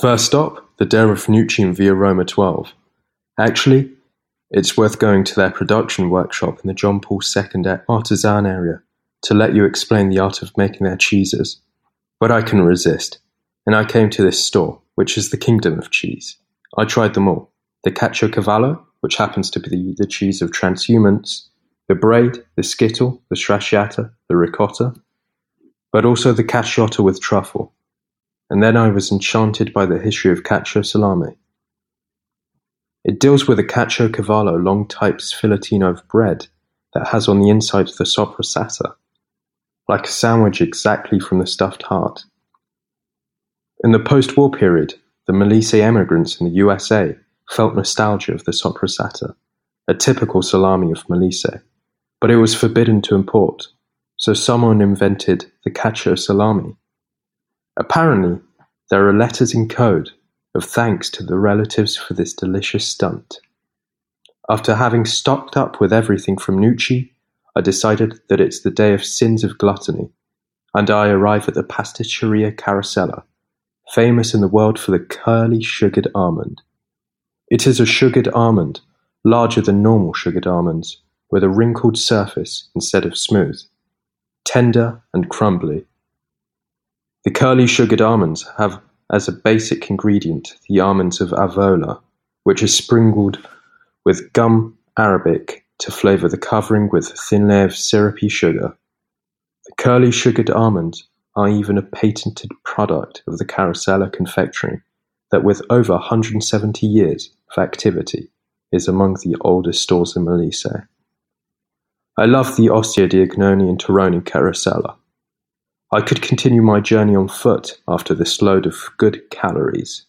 First stop, the of Via Roma Twelve. Actually, it's worth going to their production workshop in the John Paul II Artisan area to let you explain the art of making their cheeses. But I couldn't resist, and I came to this store, which is the kingdom of cheese. I tried them all. The Cacio Caciocavallo, which happens to be the cheese of transhumance, the braid, the skittle, the stracciata, the ricotta, but also the caciotta with truffle. And then I was enchanted by the history of cacio salame. It deals with a caciocavallo long type sfilettino of bread that has on the inside the sopressata, like a sandwich exactly from the stuffed heart. In the post-war period, the Molise emigrants in the USA felt nostalgia of the sopressata, a typical salami of Molise, but it was forbidden to import, so someone invented the cacio salami. Apparently, there are letters in code of thanks to the relatives for this delicious stunt. After having stocked up with everything from Nucci, I decided that it's the day of sins of gluttony, and I arrive at the Pasticceria Carosella, famous in the world for the curly sugared almond. It is a sugared almond, larger than normal sugared almonds, with a wrinkled surface instead of smooth, tender and crumbly. The curly sugared almonds have as a basic ingredient the almonds of Avola, which is sprinkled with gum arabic to flavor the covering with thin layer of syrupy sugar. The curly sugared almonds are even a patented product of the Carosella confectionery that with over 170 years of activity is among the oldest stores in Molise. I love the Ostia di Agnone and Torrone Carosella. I could continue my journey on foot after this load of good calories.